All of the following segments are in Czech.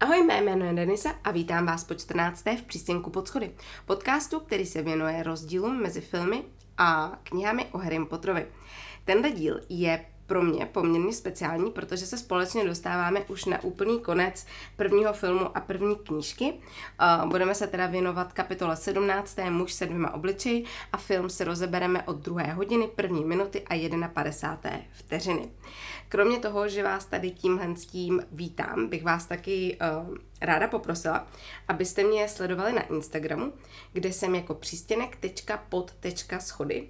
Ahoj, mé jméno je Denisa a vítám vás po 14. v přístěnku pod schody. Podcastu, který se věnuje rozdílům mezi filmy a knihami o Harry Potterovi. Tenhle díl je pro mě poměrně speciální, protože se společně dostáváme už na úplný konec prvního filmu a první knížky. Budeme se teda věnovat kapitole 17. Muž se dvěma obličeji a film se rozebereme od druhé hodiny, první minuty a 51. vteřiny. Kromě toho, že vás tady tímhle s tím vítám, bych vás taky uh, ráda poprosila, abyste mě sledovali na Instagramu, kde jsem jako přístěnek.pod.schody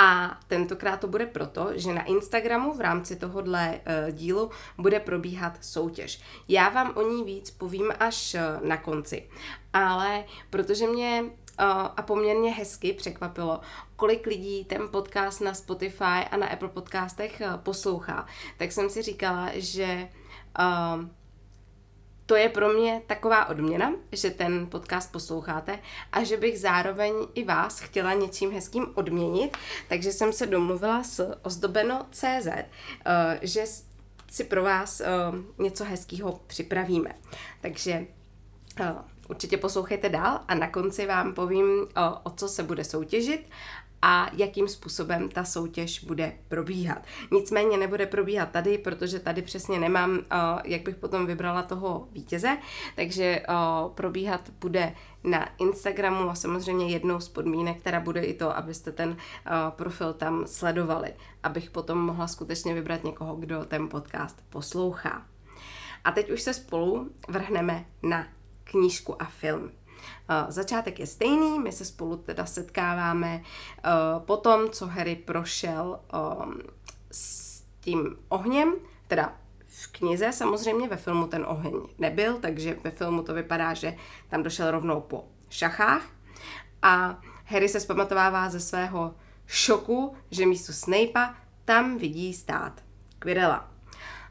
a tentokrát to bude proto, že na Instagramu v rámci tohohle uh, dílu bude probíhat soutěž. Já vám o ní víc povím až uh, na konci, ale protože mě a poměrně hezky překvapilo, kolik lidí ten podcast na Spotify a na Apple podcastech poslouchá. Tak jsem si říkala, že to je pro mě taková odměna, že ten podcast posloucháte a že bych zároveň i vás chtěla něčím hezkým odměnit, takže jsem se domluvila s ozdobeno.cz, že si pro vás něco hezkého připravíme. Takže Určitě poslouchejte dál a na konci vám povím, o, o co se bude soutěžit a jakým způsobem ta soutěž bude probíhat. Nicméně nebude probíhat tady, protože tady přesně nemám, jak bych potom vybrala toho vítěze, takže probíhat bude na Instagramu a samozřejmě jednou z podmínek, která bude i to, abyste ten profil tam sledovali, abych potom mohla skutečně vybrat někoho, kdo ten podcast poslouchá. A teď už se spolu vrhneme na knížku a film. Začátek je stejný, my se spolu teda setkáváme uh, po tom, co Harry prošel um, s tím ohněm, teda v knize samozřejmě, ve filmu ten oheň nebyl, takže ve filmu to vypadá, že tam došel rovnou po šachách a Harry se zpamatovává ze svého šoku, že místo Snape'a tam vidí stát Quirrella.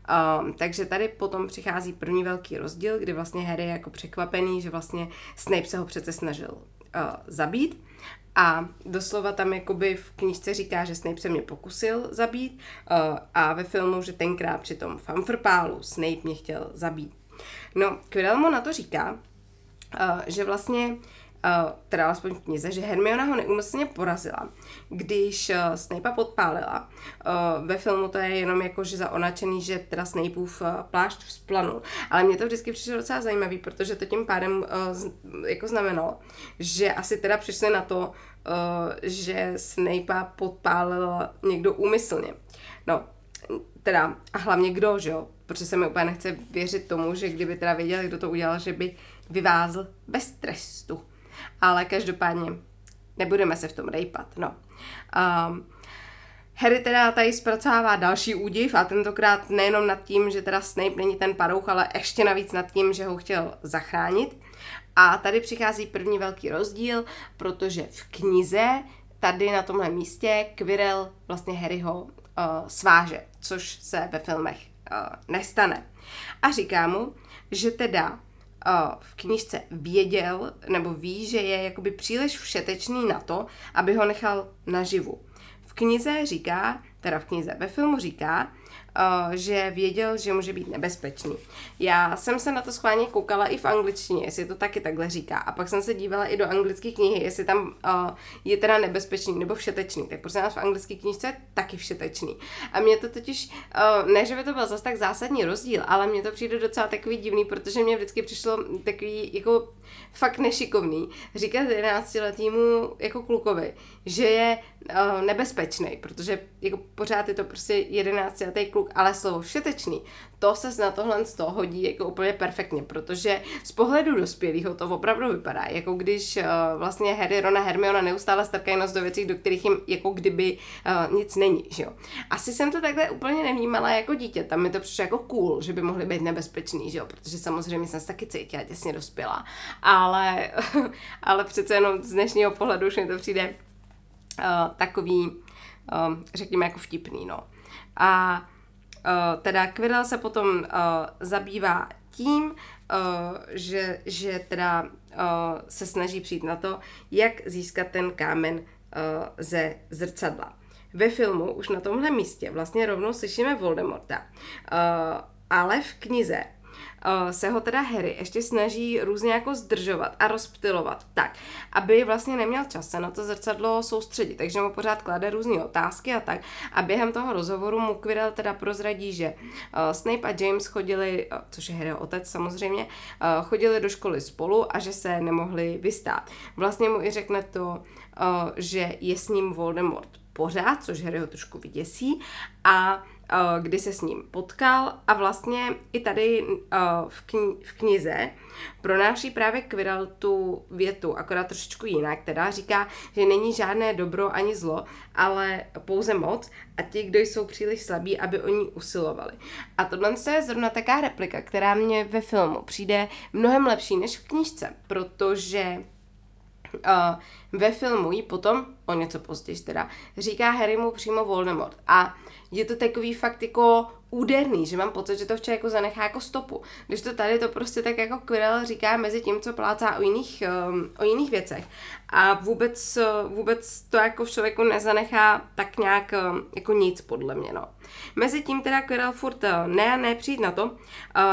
Um, takže tady potom přichází první velký rozdíl, kdy vlastně Harry je jako překvapený, že vlastně Snape se ho přece snažil uh, zabít. A doslova tam jakoby v knížce říká, že Snape se mě pokusil zabít uh, a ve filmu, že tenkrát při tom fanfrpálu Snape mě chtěl zabít. No, Quirrell mu na to říká, uh, že vlastně teda alespoň v knize, že Hermiona ho neumyslně porazila, když uh, Snape'a podpálila. Uh, ve filmu to je jenom jako, že zaonačený, že teda Snapeův uh, plášť vzplanul. Ale mě to vždycky přišlo docela zajímavý, protože to tím pádem jako znamenalo, že asi teda přišli na to, že Snape'a podpálil někdo úmyslně. No, teda, a hlavně kdo, že jo? Protože se mi úplně nechce věřit tomu, že kdyby teda věděl, kdo to udělal, že by vyvázl bez trestu ale každopádně nebudeme se v tom rejpat, no. Um, Harry teda tady zpracovává další údiv a tentokrát nejenom nad tím, že teda Snape není ten parouch, ale ještě navíc nad tím, že ho chtěl zachránit. A tady přichází první velký rozdíl, protože v knize tady na tomhle místě Quirrell vlastně Harryho uh, sváže, což se ve filmech uh, nestane. A říká mu, že teda v knížce věděl nebo ví, že je jakoby příliš všetečný na to, aby ho nechal naživu. V knize říká, teda v knize, ve filmu říká, že věděl, že může být nebezpečný. Já jsem se na to schválně koukala i v angličtině, jestli to taky takhle říká. A pak jsem se dívala i do anglické knihy, jestli tam uh, je teda nebezpečný nebo všetečný. Tak prostě nás v anglické knižce taky všetečný. A mě to totiž, uh, ne, že by to byl zase tak zásadní rozdíl, ale mně to přijde docela takový divný, protože mě vždycky přišlo takový jako fakt nešikovný říkat 11 letýmu jako klukovi, že je uh, nebezpečný, protože jako pořád je to prostě 11 letý kluk, ale slovo všetečný, to se na tohle z toho hodí jako úplně perfektně, protože z pohledu dospělého to opravdu vypadá, jako když uh, vlastně Harry, Rona, Hermiona neustále strkají nos do věcí, do kterých jim jako kdyby uh, nic není, že jo. Asi jsem to takhle úplně nevnímala jako dítě, tam mi to přišlo jako cool, že by mohly být nebezpečný, že jo, protože samozřejmě jsem se taky cítila těsně dospělá, ale, ale přece jenom z dnešního pohledu už mi to přijde uh, takový, uh, řekněme, jako vtipný, no. A uh, teda Quirrell se potom zabývá tím, že, že teda se snaží přijít na to, jak získat ten kámen ze zrcadla. Ve filmu už na tomhle místě vlastně rovnou slyšíme Voldemorta, ale v knize se ho teda Harry ještě snaží různě jako zdržovat a rozptilovat tak, aby vlastně neměl čas se na to zrcadlo soustředit, takže mu pořád klade různé otázky a tak. A během toho rozhovoru mu Quirrell teda prozradí, že Snape a James chodili, což je Harryho otec samozřejmě, chodili do školy spolu a že se nemohli vystát. Vlastně mu i řekne to, že je s ním Voldemort pořád, což Harry ho trošku vyděsí a kdy se s ním potkal a vlastně i tady v, kni- v knize pronáší právě Quirrell tu větu, akorát trošičku jinak, která říká, že není žádné dobro ani zlo, ale pouze moc a ti, kdo jsou příliš slabí, aby o ní usilovali. A tohle je zrovna taká replika, která mě ve filmu přijde mnohem lepší než v knížce, protože uh, ve filmu jí potom, o něco později teda, říká Harrymu přímo Voldemort. A je to takový fakt jako úderný, že mám pocit, že to v člověku zanechá jako stopu. Když to tady to prostě tak jako Quirrell říká mezi tím, co plácá o jiných, um, o jiných věcech. A vůbec, vůbec to jako v člověku nezanechá tak nějak um, jako nic, podle mě, no. Mezi tím teda Quirrell furt ne a ne přijít na to, uh,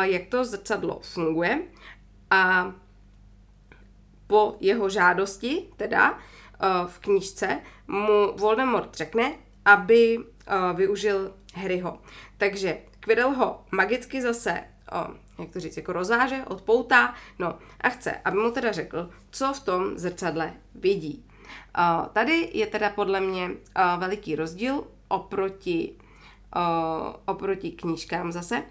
jak to zrcadlo funguje. A po jeho žádosti, teda uh, v knížce, mu Voldemort řekne, aby uh, využil Harryho. Takže Quirrell ho magicky zase, jak to říct, jako rozáže, odpoutá, no a chce, aby mu teda řekl, co v tom zrcadle vidí. Uh, tady je teda podle mě veliký rozdíl oproti oproti knížkám zase,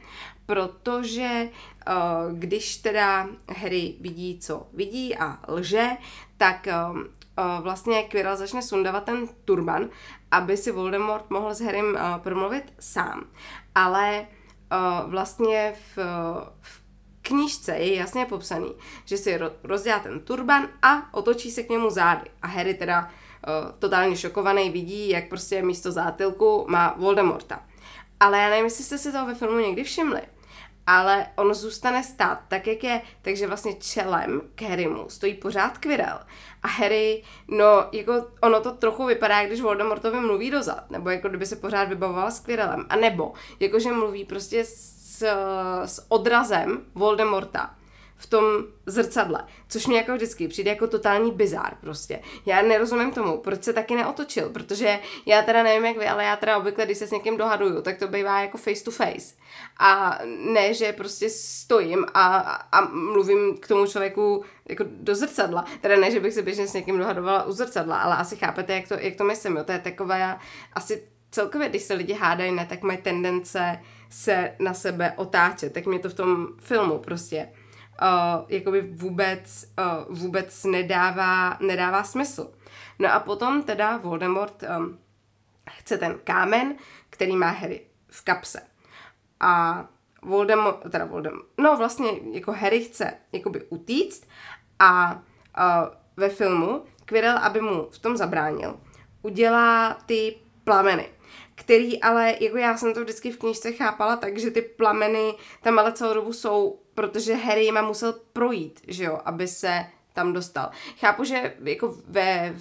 protože uh, když teda Harry vidí, co vidí a lže, tak uh, uh, vlastně Quirrell začne sundávat ten turban, aby si Voldemort mohl s Harrym promluvit sám. Ale vlastně v, v knížce je jasně popsaný, že si rozdělá ten turban a otočí se k němu zády. A Harry teda uh, totálně šokovaný vidí, jak prostě místo zátilku má Voldemorta. Ale já nevím, jestli jste si toho ve filmu někdy všimli, ale on zůstane stát tak, jak je, takže vlastně čelem k Harrymu stojí pořád Quirrell. A Harry, no, jako ono to trochu vypadá, když Voldemortovi mluví dozad, nebo jako kdyby se pořád vybavoval s Quirrellem, a nebo jakože mluví prostě s, s odrazem Voldemorta v tom zrcadle, což mi jako vždycky přijde jako totální bizár prostě. Já nerozumím tomu, proč se taky neotočil, protože já teda nevím jak vy, ale já teda obvykle, když se s někým dohaduju, tak to bývá jako face to face. A ne, že prostě stojím a, a mluvím k tomu člověku jako do zrcadla. Teda ne, že bych se běžně s někým dohadovala u zrcadla, ale asi chápete, jak to, jak to myslím, jo? To je takové, asi celkově, když se lidi hádají, ne, tak mají tendence se na sebe otáčet. Tak mě to v tom filmu prostě uh, jakoby vůbec, uh, vůbec nedává, nedává smysl. No a potom teda Voldemort um, chce ten kámen, který má Harry v kapse. A Voldemort, teda Voldemort, no vlastně jako Harry chce jakoby utíct a uh, ve filmu Quirrell, aby mu v tom zabránil, udělá ty plameny který ale, jako já jsem to vždycky v knížce chápala tak, že ty plameny tam ale celou dobu jsou, protože Harry jima musel projít, že jo, aby se tam dostal. Chápu, že jako ve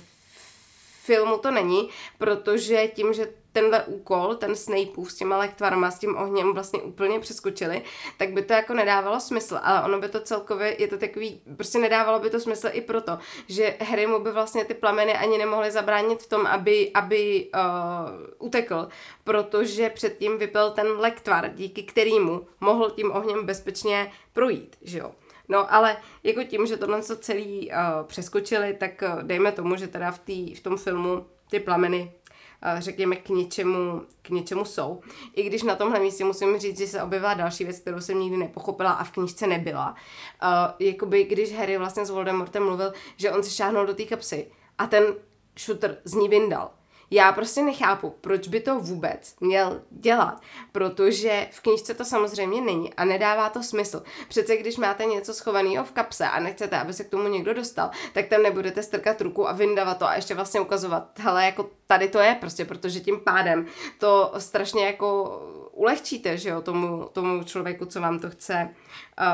filmu to není, protože tím, že tenhle úkol, ten Snapeův s těma lektvarama, s tím ohněm vlastně úplně přeskočili, tak by to jako nedávalo smysl, ale ono by to celkově, je to takový, prostě nedávalo by to smysl i proto, že Harry mu by vlastně ty plameny ani nemohly zabránit v tom, aby, aby uh, utekl, protože předtím vypil ten lektvar, díky kterému mohl tím ohněm bezpečně projít, že jo. No, ale jako tím, že tohle co celý uh, přeskočili, tak uh, dejme tomu, že teda v, tý, v tom filmu ty plameny řekněme, k něčemu, k něčemu jsou. I když na tomhle místě musím říct, že se objevila další věc, kterou jsem nikdy nepochopila a v knížce nebyla. Uh, jakoby, když Harry vlastně s Voldemortem mluvil, že on se šáhnul do té kapsy a ten shooter z ní vyndal. Já prostě nechápu, proč by to vůbec měl dělat, protože v knižce to samozřejmě není a nedává to smysl. Přece když máte něco schovaného v kapse a nechcete, aby se k tomu někdo dostal, tak tam nebudete strkat ruku a vyndavat to a ještě vlastně ukazovat, hele, jako tady to je prostě, protože tím pádem to strašně jako ulehčíte, že jo, tomu, tomu člověku, co vám to chce,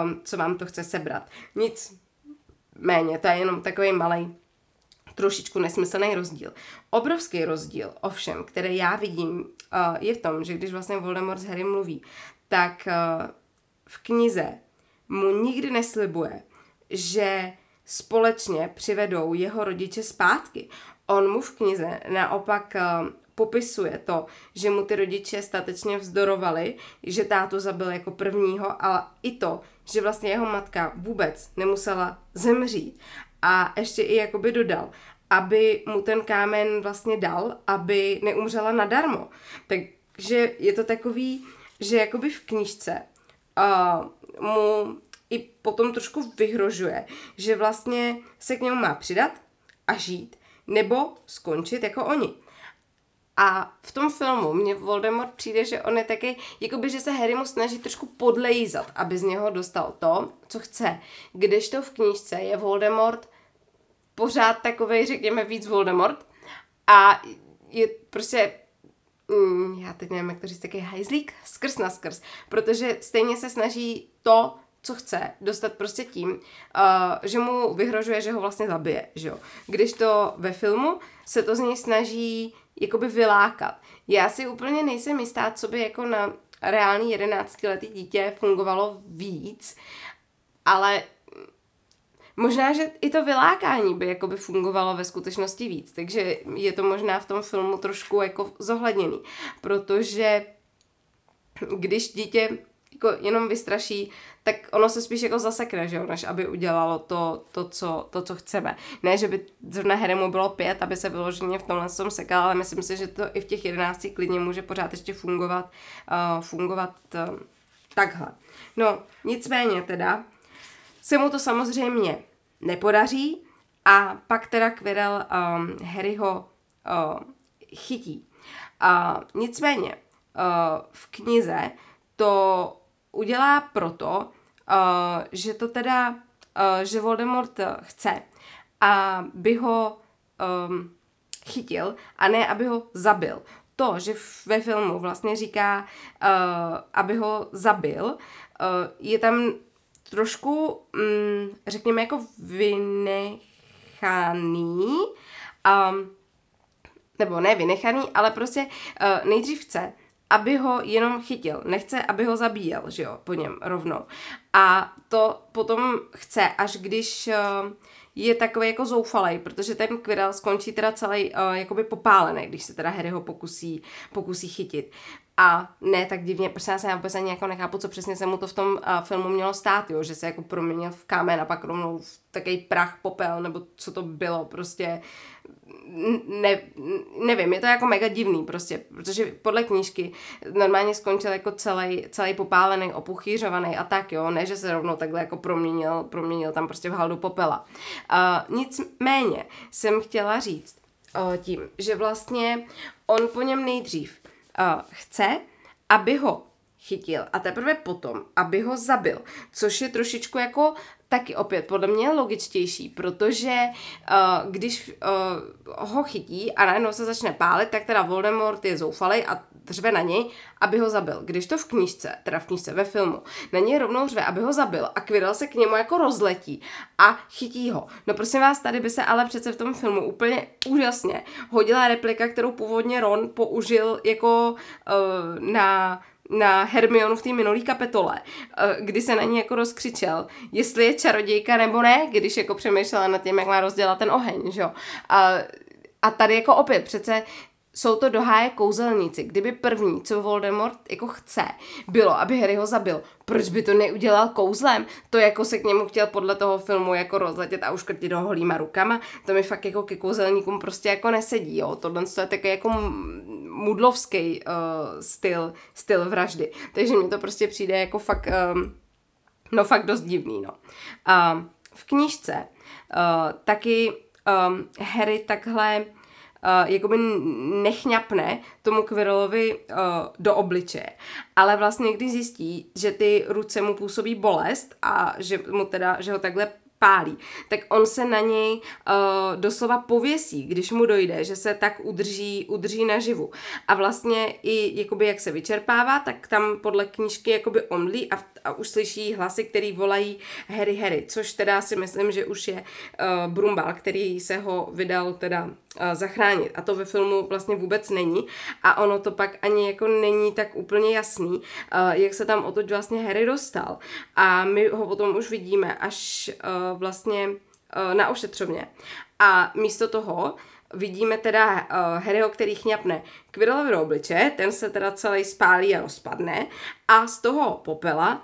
um, co vám to chce sebrat. Nic méně, to je jenom takový malý trošičku nesmyslný rozdíl. Obrovský rozdíl, ovšem, který já vidím, uh, je v tom, že když vlastně Voldemort s Harry mluví, tak uh, v knize mu nikdy neslibuje, že společně přivedou jeho rodiče zpátky. On mu v knize naopak uh, popisuje to, že mu ty rodiče statečně vzdorovali, že tátu zabil jako prvního, ale i to, že vlastně jeho matka vůbec nemusela zemřít. A ještě i jakoby dodal, aby mu ten kámen vlastně dal, aby neumřela nadarmo. Takže je to takový, že jakoby v knížce uh, mu i potom trošku vyhrožuje, že vlastně se k němu má přidat a žít, nebo skončit jako oni. A v tom filmu mě Voldemort přijde, že on je taky, jakoby, že se Harry mu snaží trošku podlejzat, aby z něho dostal to, co chce. Když to v knížce je Voldemort pořád takovej, řekněme, víc Voldemort a je prostě mm, já teď nevím, jak to říct, taky hajzlík, skrz na skrz, protože stejně se snaží to, co chce, dostat prostě tím, uh, že mu vyhrožuje, že ho vlastně zabije, že jo. Když to ve filmu se to z něj snaží jakoby vylákat. Já si úplně nejsem jistá, co by jako na reálný jedenáctiletý dítě fungovalo víc, ale možná, že i to vylákání by jakoby fungovalo ve skutečnosti víc, takže je to možná v tom filmu trošku jako zohledněný, protože když dítě jako jenom vystraší, tak ono se spíš jako zasekne, že jo, než aby udělalo to, to, co, to, co chceme. Ne, že by zrovna Harrymu bylo pět, aby se vyloženě v tomhle tom sekal, ale myslím si, že to i v těch jedenácti klidně může pořád ještě fungovat, uh, fungovat uh, takhle. No, nicméně teda, se mu to samozřejmě nepodaří a pak teda Quirrell um, Harryho uh, chytí. Uh, nicméně, uh, v knize to udělá proto, uh, že to teda, uh, že Voldemort chce, aby ho um, chytil a ne, aby ho zabil. To, že ve filmu vlastně říká, uh, aby ho zabil, uh, je tam trošku, um, řekněme, jako vynechaný, um, nebo ne vynechaný, ale prostě uh, nejdřív chce, aby ho jenom chytil. Nechce, aby ho zabíjel, že jo, po něm rovnou. A to potom chce, až když uh, je takový jako zoufalej, protože ten Quirrell skončí teda celý uh, jakoby popálený, když se teda Harry ho pokusí, pokusí chytit. A ne tak divně, protože já se vůbec ani jako nechápu, co přesně se mu to v tom uh, filmu mělo stát, jo? že se jako proměnil v kámen a pak rovnou v takový prach, popel, nebo co to bylo, prostě ne, nevím, je to jako mega divný prostě, protože podle knížky normálně skončil jako celý, celý popálený, opuchýřovaný a tak, jo, ne, že se rovnou takhle jako proměnil, proměnil tam prostě v haldu popela. Uh, nicméně jsem chtěla říct uh, tím, že vlastně on po něm nejdřív uh, chce, aby ho chytil a teprve potom, aby ho zabil, což je trošičku jako taky opět podle mě logičtější, protože uh, když uh, ho chytí a najednou se začne pálit, tak teda Voldemort je zoufalej a řve na něj, aby ho zabil. Když to v knížce, teda v knížce, ve filmu, na něj rovnou řve, aby ho zabil a Quirrell se k němu jako rozletí a chytí ho. No prosím vás, tady by se ale přece v tom filmu úplně úžasně hodila replika, kterou původně Ron použil jako uh, na na Hermionu v té minulý kapitole, eh, kdy se na ní jako rozkřičel, jestli je čarodějka nebo ne, když jako přemýšlela nad tím, jak má rozdělat ten oheň, že jo. A, a tady jako opět přece jsou to doháje kouzelníci. Kdyby první, co Voldemort jako chce, bylo, aby Harry ho zabil, proč by to neudělal kouzlem? To jako se k němu chtěl podle toho filmu jako rozletět a uškrtit ho holýma rukama, to mi fakt jako ke kouzelníkům prostě jako nesedí, jo. Tohle je takový jako mudlovský uh, styl, styl vraždy. Takže mně to prostě přijde jako fakt, um, no fakt dost divný, no. Uh, v knížce uh, taky um, Harry takhle uh, jakoby nechňapne tomu Quirrellovi uh, do obličeje. Ale vlastně když zjistí, že ty ruce mu působí bolest a že mu teda, že ho takhle pálí, tak on se na něj uh, doslova pověsí, když mu dojde, že se tak udrží, udrží naživu. A vlastně i jakoby jak se vyčerpává, tak tam podle knížky jakoby omdlí a, a už slyší hlasy, který volají Harry Harry, což teda si myslím, že už je uh, Brumbal, který se ho vydal teda zachránit. A to ve filmu vlastně vůbec není. A ono to pak ani jako není tak úplně jasný, uh, jak se tam otoč vlastně Harry dostal. A my ho potom už vidíme až uh, vlastně uh, na ošetřovně. A místo toho vidíme teda Harryho, který chňapne Quirrellovi obliče, ten se teda celý spálí a rozpadne a z toho popela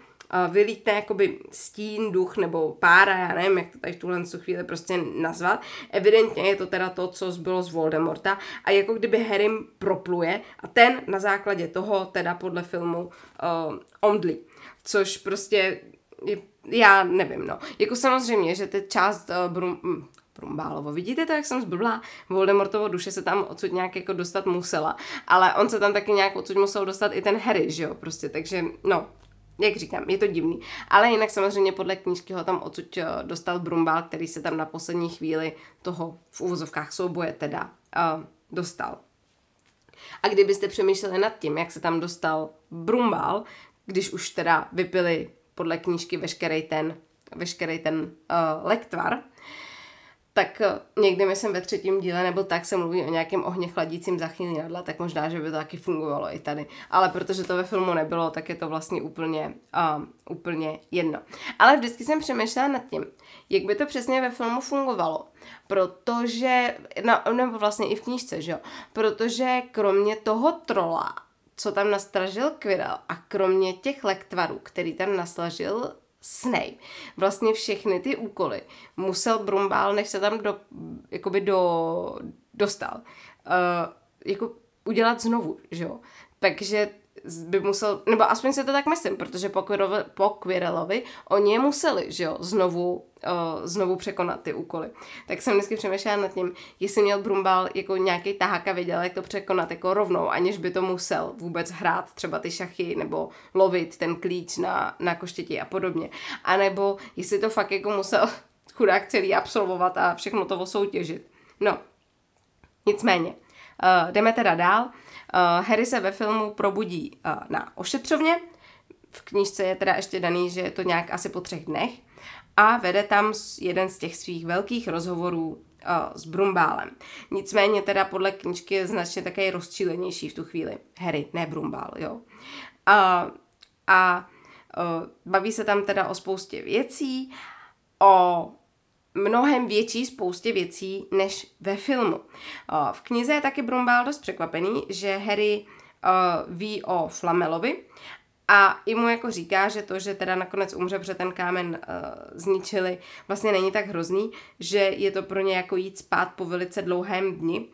vylítne jakoby stín, duch nebo pára, já nevím, jak to tady v tuhle chvíli prostě nazvat. Evidentně je to teda to, co zbylo z Voldemorta a jako kdyby Harry propluje a ten na základě toho teda podle filmu uh, omdlí. Což prostě je, já nevím, no. Jako samozřejmě, že teď část uh, Brum, Brumbálovo. Vidíte to, jak jsem zblblá? Voldemortovo duše se tam odsud nějak jako dostat musela. Ale on se tam taky nějak odsud musel dostat i ten Harry, že jo? Prostě, takže no, jak říkám, je to divný. Ale jinak samozřejmě podle knížky ho tam odsud eh, dostal Brumbál, který se tam na poslední chvíli toho v úvozovkách souboje teda uh, dostal. A kdybyste přemýšleli nad tím, jak se tam dostal Brumbál, když už teda vypili podle knížky veškerý ten, veškerý ten uh, lektvar, tak eh, někdy myslím ve třetím díle nebo tak se mluví o nějakém ohně chladícím zachylinadla, tak možná, že by to taky fungovalo i tady. Ale protože to ve filmu nebylo, tak je to vlastně úplně, uh, úplně jedno. Ale vždycky jsem přemýšlela nad tím, jak by to přesně ve filmu fungovalo. Protože, no, nebo vlastně i v knížce, že jo? Protože kromě toho trola, co tam nastražil Quirrell a kromě těch lektvarů, který tam naslažil Snape vlastně všechny ty úkoly musel Brumbál, než se tam do, jakoby do, dostal, uh, jako udělat znovu, že jo. Takže by musel, nebo aspoň si to tak myslím, protože po, Quirrellovi, po oni je museli, že jo, znovu, uh, znovu překonat ty úkoly. Tak jsem vždycky přemýšlela nad tím, jestli měl Brumbal jako nějaký tahák a věděl, jak to překonat jako rovnou, aniž by to musel vůbec hrát třeba ty šachy nebo lovit ten klíč na, na koštěti a podobně. A nebo jestli to fakt jako musel chudák celý absolvovat a všechno to soutěžit. No, nicméně, uh, jdeme teda dál. Uh, Harry se ve filmu probudí uh, na ošetřovně, v knížce je teda ještě daný, že je to nějak asi po třech dnech a vede tam jeden z těch svých velkých rozhovorů uh, s Brumbálem. Nicméně teda podle knížky je značně také rozčílenější v tu chvíli. Harry, ne Brumbál, jo. A uh, baví se tam teda o spoustě věcí, o mnohem větší spoustě věcí než ve filmu. V knize je taky Brumbál dost překvapený, že Harry ví o Flamelovi a i mu jako říká, že to, že teda nakonec umře, protože ten kámen uh, zničili, vlastně není tak hrozný, že je to pro ně jako jít spát po velice dlouhém dni.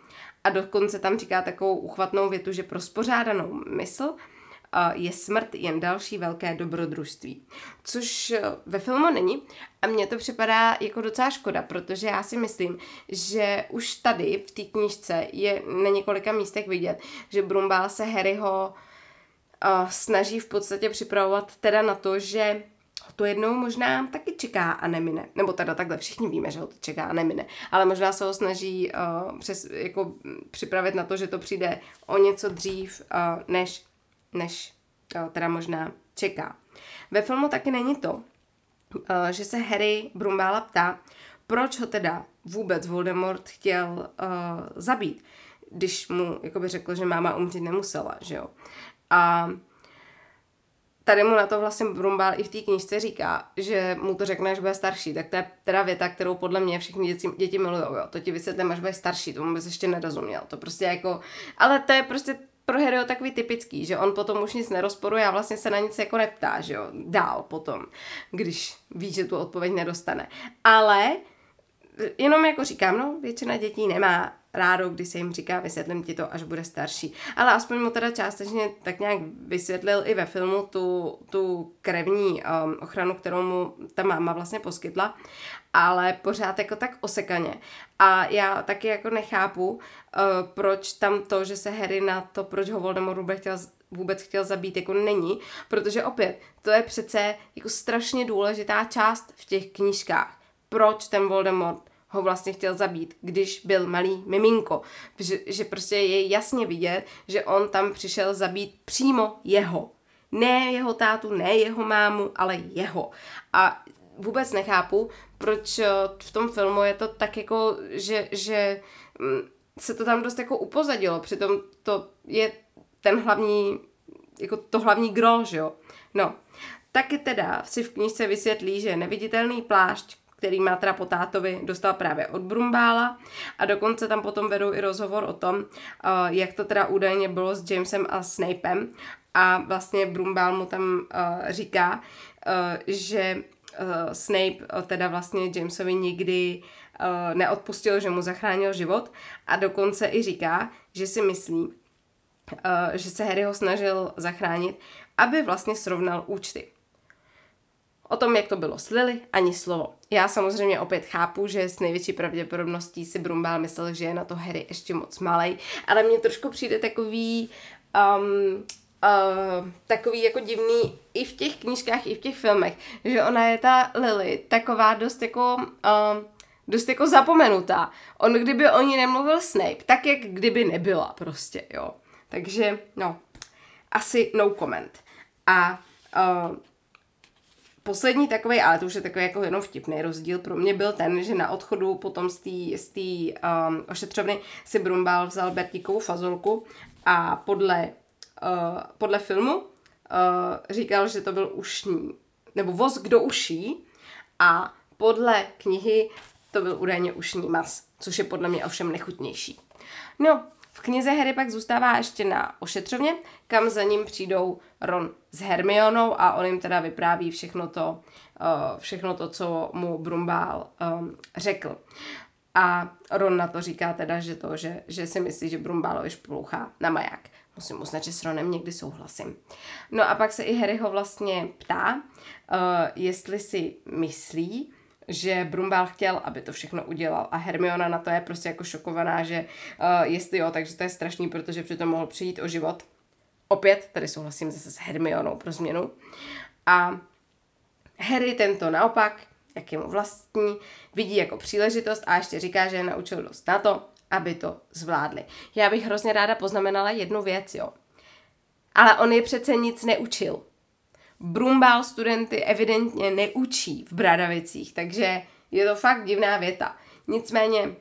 A dokonce tam říká takovou uchvatnou větu, že pro spořádanou mysl je smrt jen další velké dobrodružství. Což eh, ve filmu není a mně to připadá jako docela škoda, protože já si myslím, že už tady v té knížce je na několika místech vidět, že Brumbál se Harryho uh, snaží v podstatě připravovat teda na to, že to jednou možná taky čeká a nemine. Nebo teda takhle všichni víme, že ho to čeká a nemine. Ale možná se ho snaží uh, přes, jako, připravit na to, že to přijde o něco dřív, uh, než než eh, teda možná čeká. Ve filmu taky není to, eh, že se Harry Brumbála ptá, proč ho teda vůbec Voldemort chtěl uh, zabít, když mu jakoby řekl, že máma umřít nemusela, že jo. A tady mu na to vlastně Brumbál i v té knižce říká, že mu to řekne, až bude starší. Tak to je teda věta, kterou podle mě všichni děti, děti milují. To ti vysvětlím, až bude starší, tomu bys ještě nerozuměl. To prostě jako, ale to je prostě pro Harryho takový typický, že on potom už nic nerozporuje a vlastně se na nic jako neptá, že jo, dál potom, když ví, že tu odpověď nedostane. Ale jenom jako říkám, no, většina dětí nemá rádo, když se jim říká, vysvětlím ti to, až bude starší. Ale aspoň mu teda částečně tak nějak vysvětlil i ve filmu tu, tu krevní um, ochranu, kterou mu ta máma vlastně poskytla, ale pořád jako tak osekaně. A já taky jako nechápu, uh, proč tam to, že se Harry na to, proč ho Voldemort vůbec chtěl, vůbec chtěl zabít, jako není, protože opět, to je přece jako strašně důležitá část v těch knížkách. Proč ten Voldemort ho vlastně chtěl zabít, když byl malý miminko. Že, že prostě je jasně vidět, že on tam přišel zabít přímo jeho. Ne jeho tátu, ne jeho mámu, ale jeho. A vůbec nechápu, proč eh, v tom filmu je to tak jako, že, že mm, se to tam dost jako upozadilo, přitom to je ten hlavní, jako to hlavní gro, že jo. No, taky teda si v knižce vysvětlí, že neviditelný plášť, který má teda po tátovi, dostal právě od Brumbála. A dokonce tam potom vedou i rozhovor o tom, uh, jak to teda údajně bylo s Jamesem a Snapem a vlastně Brumbál mu tam uh, říká, uh, že Snape teda vlastně Jamesovi nikdy neodpustil, že mu zachránil život. A dokonce i říká, že si myslí, že se Harry ho snažil zachránit, aby vlastně srovnal účty. O tom, jak to bylo s Lily, ani slovo. Já samozřejmě opět chápu, že s největší pravděpodobností si Brumbál myslel, že je na to Harry ještě moc malej, ale mně trošku přijde takový um, uh, takový jako divný i v těch knížkách, i v těch filmech, že ona je ta Lily taková dost jako uh, dost jako zapomenutá. On kdyby o ní nemluvil Snape, tak jak kdyby nebyla prostě, jo. Takže, no, asi no comment. A uh, poslední takový, ale to už je takový jako jenom vtipný rozdíl pro mě byl ten, že na odchodu potom z té um, ošetřovny si Brumbal vzal Bertíkovou fazolku a podle, uh, podle filmu uh, říkal, že to byl ušní, nebo voz do uší a podle knihy to byl údajně ušní mas, což je podle mě ovšem nechutnější. No, v knize Harry pak zůstává ještě na ošetřovně, kam za ním přijdou Ron s Hermionou a on jim teda vypráví všechno to, uh, všechno to co mu Brumbál um, řekl. A Ron na to říká teda, že to, že, že si myslí, že Brumbálovi šplouchá na maják. Musím uznat, že s Ronem někdy souhlasím. No a pak se i Harry ho vlastně ptá, uh, jestli si myslí, že Brumbál chtěl, aby to všechno udělal a Hermiona na to je prostě jako šokovaná, že uh, jestli jo, takže to je strašný, protože přitom mohl přijít o život. Opět, tady souhlasím zase s Hermionou pro změnu. A Harry tento naopak, jak je mu vlastní, vidí jako příležitost a ještě říká, že je naučil dost na to, aby to zvládli. Já bych hrozně ráda poznamenala jednu věc, jo. Ale on je přece nic neučil. Brumbál studenty evidentně neučí v Bradavicích, takže je to fakt divná věta. Nicméně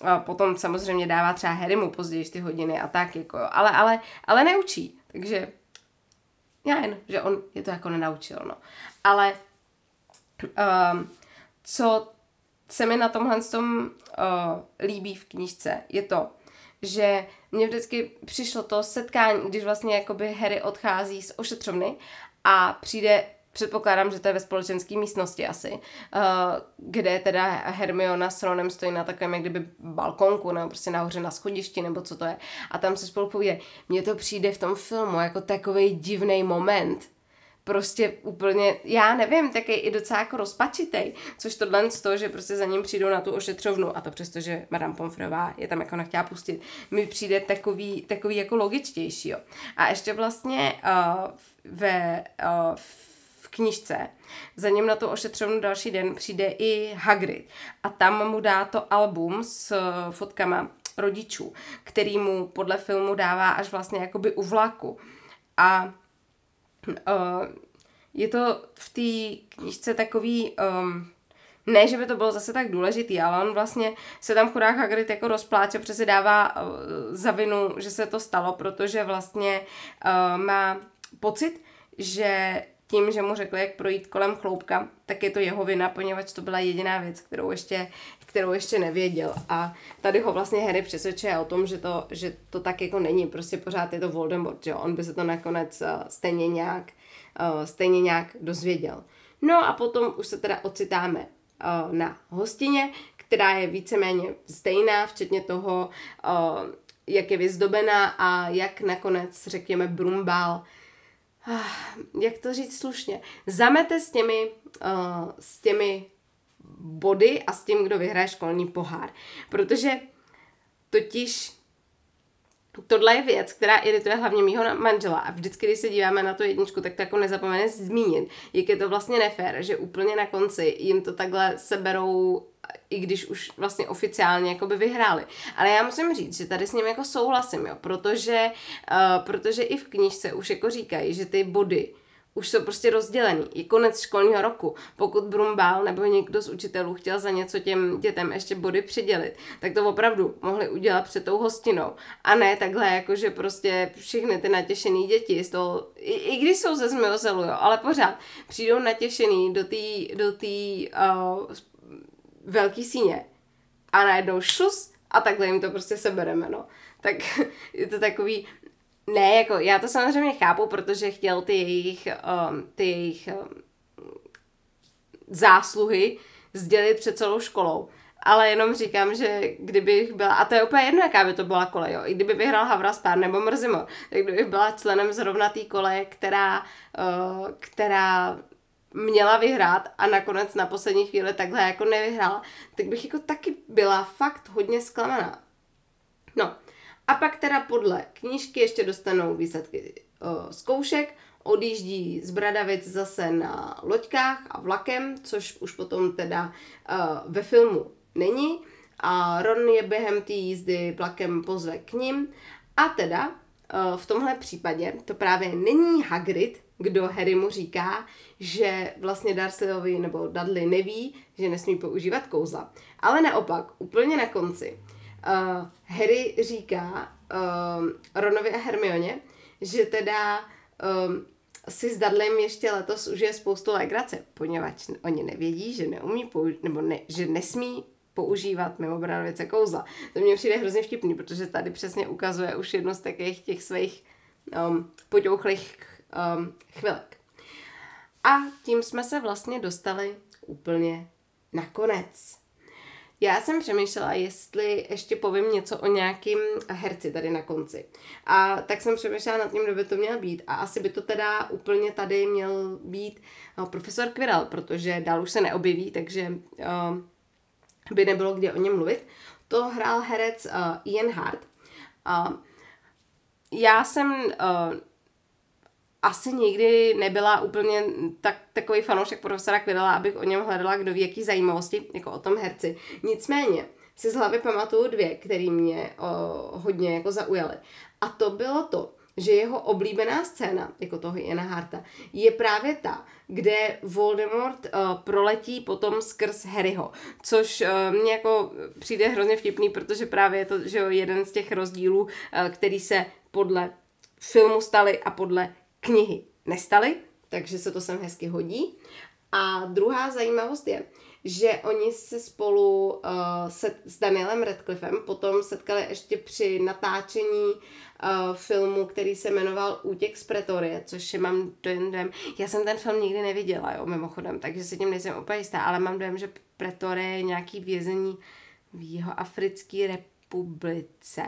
a potom samozřejmě dává třeba Harrymu později ty hodiny a tak, jako jo. Ale, ale, ale neučí, takže já jen, že on je to jako nenaučil, no. Ale um, co se mi na tomhle tom uh, líbí v knížce, je to, že mně vždycky přišlo to setkání, když vlastně jakoby Harry odchází z ošetřovny a přijde předpokládám, že to je ve společenské místnosti asi, uh, kde teda Hermiona s Ronem stojí na takovém jak kdyby balkonku, nebo prostě nahoře na schodišti, nebo co to je. A tam se spolu povíde. Mně to přijde v tom filmu jako takový divný moment, prostě úplně, já nevím, taky i docela jako rozpačitej, což tohle z toho, že prostě za ním přijdou na tu ošetřovnu a to přesto, že Madame Pomfrová je tam jako nechtěla pustit, mi přijde takový, takový jako logičtější, jo. A ještě vlastně uh, ve, uh, v knižce za ním na tu ošetřovnu další den přijde i Hagrid a tam mu dá to album s uh, fotkama rodičů, který mu podle filmu dává až vlastně jakoby u vlaku. A uh, je to v té knižce takový, um, ne, že by to bylo zase tak důležitý, ale on vlastně se tam chudák Hagrid jako rozpláče, protože dává uh, za vinu, že se to stalo, protože vlastně uh, má pocit, že tím, že mu řekli, jak projít kolem chloupka, tak je to jeho vina, poněvadž to byla jediná věc, kterou ještě, kterou ještě nevěděl. A tady ho vlastně Harry přesvědčuje o tom, že to, že to tak jako není, prostě pořád je to Voldemort, že on by se to nakonec uh, stejně nějak, uh, stejně nějak dozvěděl. No a potom už se teda ocitáme uh, na hostině, která je víceméně stejná, včetně toho, jak je vyzdobená a jak nakonec, řekněme, Brumbál jak to říct slušně, zamete s těmi, uh, s těmi body a s tím, kdo vyhraje školní pohár. Protože totiž tohle je věc, která irituje hlavně mýho manžela. A vždycky, když se díváme na tu jedničku, tak to jako nezapomene zmínit, jak je to vlastně nefér, že úplně na konci jim to takhle seberou i když už vlastně oficiálně jako by vyhráli. Ale já musím říct, že tady s ním jako souhlasím, jo, protože, uh, protože i v knižce už jako říkají, že ty body už jsou prostě rozdělený. Je konec školního roku. Pokud Brumbál nebo někdo z učitelů chtěl za něco těm dětem ještě body přidělit, tak to opravdu mohli udělat před tou hostinou. A ne takhle, jako že prostě všechny ty natěšený děti z toho, i, i když jsou ze Zmiozelu, jo, ale pořád přijdou natěšený do té do tý, uh, velký síně a najednou šus a takhle jim to prostě sebereme, no. Tak je to takový, ne, jako já to samozřejmě chápu, protože chtěl ty jejich, um, ty jejich um, zásluhy sdělit před celou školou. Ale jenom říkám, že kdybych byla, a to je úplně jedno, jaká by to byla kolej, jo, i kdyby vyhrál Havra Spár nebo Mrzimo, tak kdybych byla členem zrovna té koleje, která, uh, která měla vyhrát a nakonec na poslední chvíli takhle jako nevyhrála, tak bych jako taky byla fakt hodně zklamaná. No, a pak teda podle knížky ještě dostanou výsledky o, zkoušek, odjíždí z Bradavic zase na loďkách a vlakem, což už potom teda uh, ve filmu není. A Ron je během té jízdy vlakem pozve k ním. A teda uh, v tomhle případě to právě není Hagrid, kdo Harry mu říká, že vlastně Dursleyovi nebo Dudley neví, že nesmí používat kouzla. Ale naopak, úplně na konci, uh, Harry říká uh, Ronovi a Hermioně, že teda um, si s Dudleym ještě letos užije spoustu legrace, poněvadž oni nevědí, že neumí použi- nebo ne, že nesmí používat mimo branovice kouzla. To mě přijde hrozně vtipný, protože tady přesně ukazuje už jedno z takových těch svých um, poťouchlých um, chvilek. A tím jsme se vlastně dostali úplně na konec. Já jsem přemýšlela, jestli ještě povím něco o nějakým herci tady na konci. A tak jsem přemýšlela nad tím, kdo by to měl být. A asi by to teda úplně tady měl být no, profesor Quirrell, protože dál už se neobjeví, takže uh, by nebylo kde o něm mluvit. To hrál herec uh, Ian Hart. Uh, já jsem uh, asi nikdy nebyla úplně tak, takový fanoušek profesora Quirrella, abych o něm hledala kdo ví jaký zajímavosti, jako o tom herci. Nicméně si z hlavy pamatuju dvě, které mě o, hodně jako zaujaly. A to bylo to, že jeho oblíbená scéna, jako toho Jana Harta, je právě ta, kde Voldemort uh, proletí potom skrz Harryho, což uh, mně jako přijde hrozně vtipný, protože právě je to že jeden z těch rozdílů, uh, který se podle filmu staly a podle knihy nestaly, takže se to sem hezky hodí. A druhá zajímavost je, že oni se spolu uh, se, s Danielem Radcliffem potom setkali ještě při natáčení uh, filmu, který se jmenoval Útěk z Pretorie, což je mám dojem, já jsem ten film nikdy neviděla, jo, mimochodem, takže si tím nejsem úplně jistá, ale mám dojem, že Pretorie je nějaký vězení v jeho africké republice.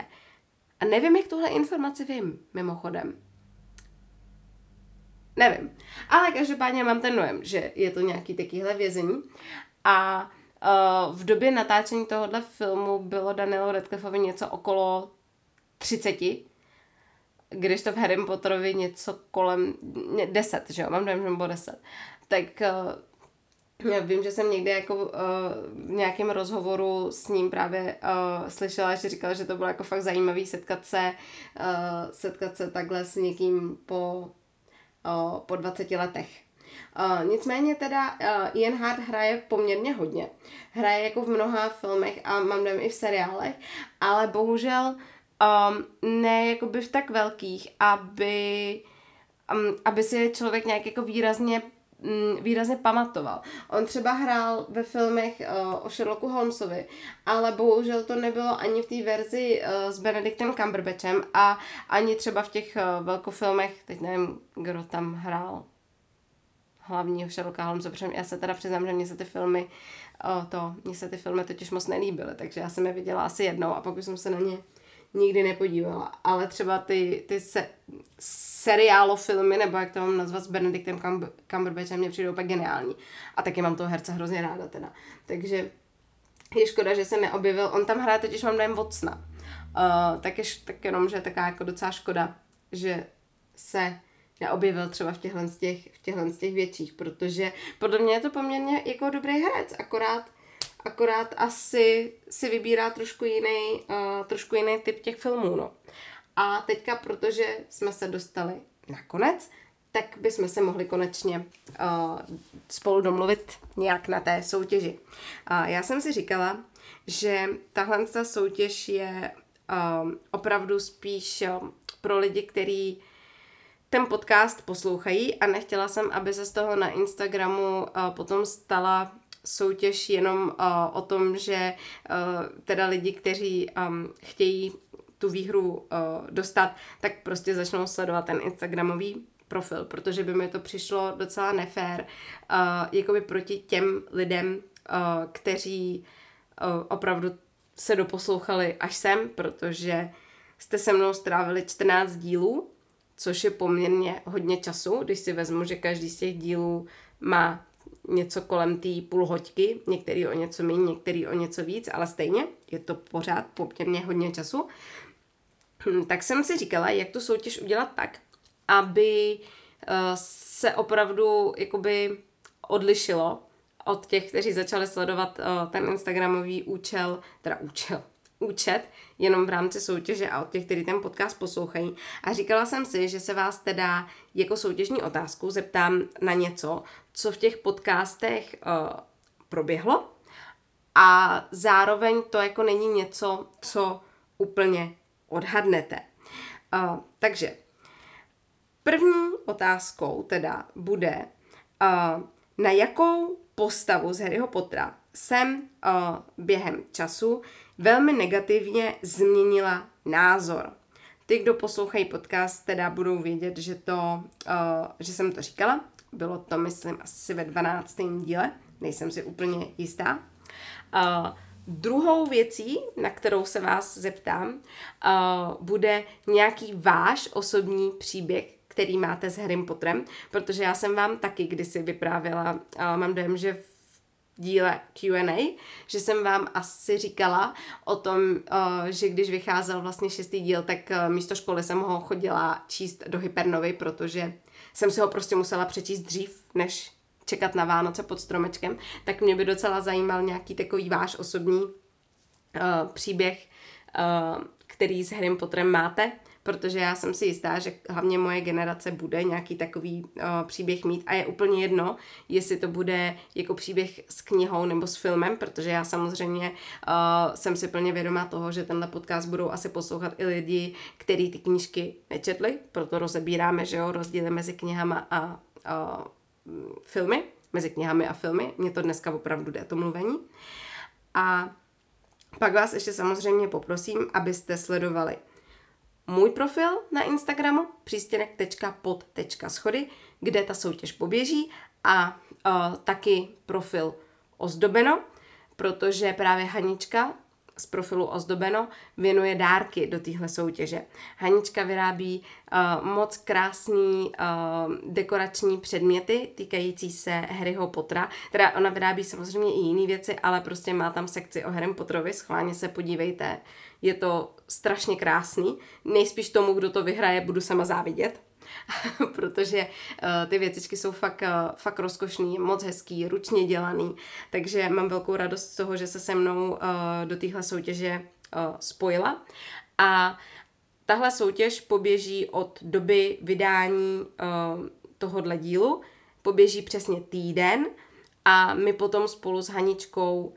A nevím, jak tuhle informaci vím, mimochodem. Nevím. Ale každopádně mám ten dojem, že je to nějaký takovýhle vězení. A uh, v době natáčení tohohle filmu bylo Danielu Radcliffovi něco okolo 30, když to v Harry Potterovi něco kolem 10, že jo, mám dojem, že bylo 10. Tak uh, já vím, že jsem někde jako uh, v nějakém rozhovoru s ním právě uh, slyšela, že říkala, že to bylo jako fakt zajímavý setkat se, uh, setkat se takhle s někým po o, po 20 letech. Uh, nicméně teda uh, Ian Hart hraje poměrně hodně. Hraje jako v mnoha filmech a mám dojem i v seriálech, ale bohužel um, ne jakoby v tak velkých, aby, um, aby si člověk nějak jako výrazně Mm, výrazně pamatoval. On třeba hrál ve filmech uh, o Sherlocku Holmesovi, ale bohužel to nebylo ani v té verzi uh, s Benedictem Cumberbatchem a ani třeba v těch uh, velkofilmech, teď nevím, kdo tam hrál hlavního Sherlocka Holmesa, protože já se teda přiznám, že mě se ty filmy uh, to, mně se ty filmy totiž moc nelíbily, takže já jsem je viděla asi jednou a pak jsem se na ně nikdy nepodívala. Ale třeba ty, ty se, seriálofilmy, nebo jak to mám nazvat s Benedictem Cumberbatchem, mě přijde úplně geniální. A taky mám toho herce hrozně ráda teda. Takže je škoda, že se neobjevil. On tam hraje totiž mám dojem vocna. Uh, tak, je, tak jenom, že je taková jako docela škoda, že se neobjevil třeba v těchhle z těch, v těchhle z těch větších, protože podle mě je to poměrně jako dobrý herec, akorát akorát asi si vybírá trošku jiný, uh, trošku jiný typ těch filmů, no. A teďka, protože jsme se dostali na konec, tak bychom se mohli konečně uh, spolu domluvit nějak na té soutěži. Uh, já jsem si říkala, že tahle ta soutěž je uh, opravdu spíš uh, pro lidi, kteří ten podcast poslouchají a nechtěla jsem, aby se z toho na Instagramu uh, potom stala soutěž jenom uh, o tom, že uh, teda lidi, kteří um, chtějí tu výhru uh, dostat, tak prostě začnou sledovat ten Instagramový profil, protože by mi to přišlo docela nefér, jakoby proti těm lidem, kteří opravdu se doposlouchali až sem, protože jste se mnou strávili 14 dílů, což je poměrně hodně času, když si vezmu, že každý z těch dílů má něco kolem té půl hoďky, některý o něco méně, některý o něco víc, ale stejně je to pořád poměrně hodně času. Hm, tak jsem si říkala, jak tu soutěž udělat tak, aby uh, se opravdu jakoby odlišilo od těch, kteří začali sledovat uh, ten Instagramový účel, teda účel, účet jenom v rámci soutěže a od těch, kteří ten podcast poslouchají. A říkala jsem si, že se vás teda jako soutěžní otázku zeptám na něco, co v těch podcastech uh, proběhlo a zároveň to jako není něco, co úplně odhadnete. Uh, takže první otázkou teda bude, uh, na jakou postavu z Harryho Pottera jsem uh, během času velmi negativně změnila názor. Ty, kdo poslouchají podcast, teda budou vědět, že, to, uh, že jsem to říkala. Bylo to, myslím, asi ve 12. díle, nejsem si úplně jistá. Uh, Druhou věcí, na kterou se vás zeptám, uh, bude nějaký váš osobní příběh, který máte s Harrym Potterem, protože já jsem vám taky kdysi vyprávěla, uh, mám dojem, že v díle Q&A, že jsem vám asi říkala o tom, uh, že když vycházel vlastně šestý díl, tak uh, místo školy jsem ho chodila číst do Hypernovy, protože jsem si ho prostě musela přečíst dřív, než čekat na Vánoce pod stromečkem, tak mě by docela zajímal nějaký takový váš osobní uh, příběh, uh, který s Harrym Potterem máte, protože já jsem si jistá, že hlavně moje generace bude nějaký takový uh, příběh mít a je úplně jedno, jestli to bude jako příběh s knihou nebo s filmem, protože já samozřejmě uh, jsem si plně vědomá toho, že tenhle podcast budou asi poslouchat i lidi, kteří ty knížky nečetli, proto rozebíráme, že jo, rozdíly mezi knihama a uh, filmy, mezi knihami a filmy. Mně to dneska opravdu jde, to mluvení. A pak vás ještě samozřejmě poprosím, abyste sledovali můj profil na Instagramu přístěnek.pod.schody, kde ta soutěž poběží a uh, taky profil Ozdobeno, protože právě Hanička z profilu Ozdobeno věnuje dárky do téhle soutěže. Hanička vyrábí uh, moc krásný uh, dekorační předměty týkající se Harryho Pottera. Teda ona vyrábí samozřejmě i jiné věci, ale prostě má tam sekci o Harry Potterovi, schválně se podívejte. Je to strašně krásný. Nejspíš tomu, kdo to vyhraje, budu sama závidět, protože uh, ty věcičky jsou fakt, uh, fakt rozkošný, moc hezký, ručně dělaný, takže mám velkou radost z toho, že se se mnou uh, do téhle soutěže spojila. A tahle soutěž poběží od doby vydání tohohle dílu, poběží přesně týden a my potom spolu s Haničkou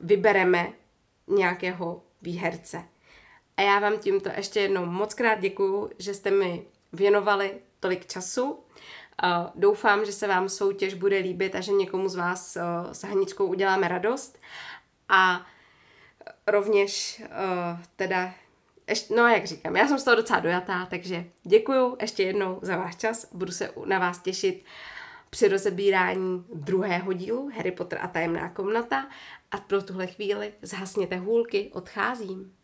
vybereme nějakého výherce. A já vám tímto ještě jednou moc krát děkuju, že jste mi věnovali tolik času. Doufám, že se vám soutěž bude líbit a že někomu z vás uh, s Haničkou uděláme radost. A rovněž uh, teda, no jak říkám, já jsem z toho docela dojatá, takže děkuju ještě jednou za váš čas. Budu se na vás těšit při rozebírání druhého dílu Harry Potter a tajemná komnata a pro tuhle chvíli zhasněte hůlky, odcházím.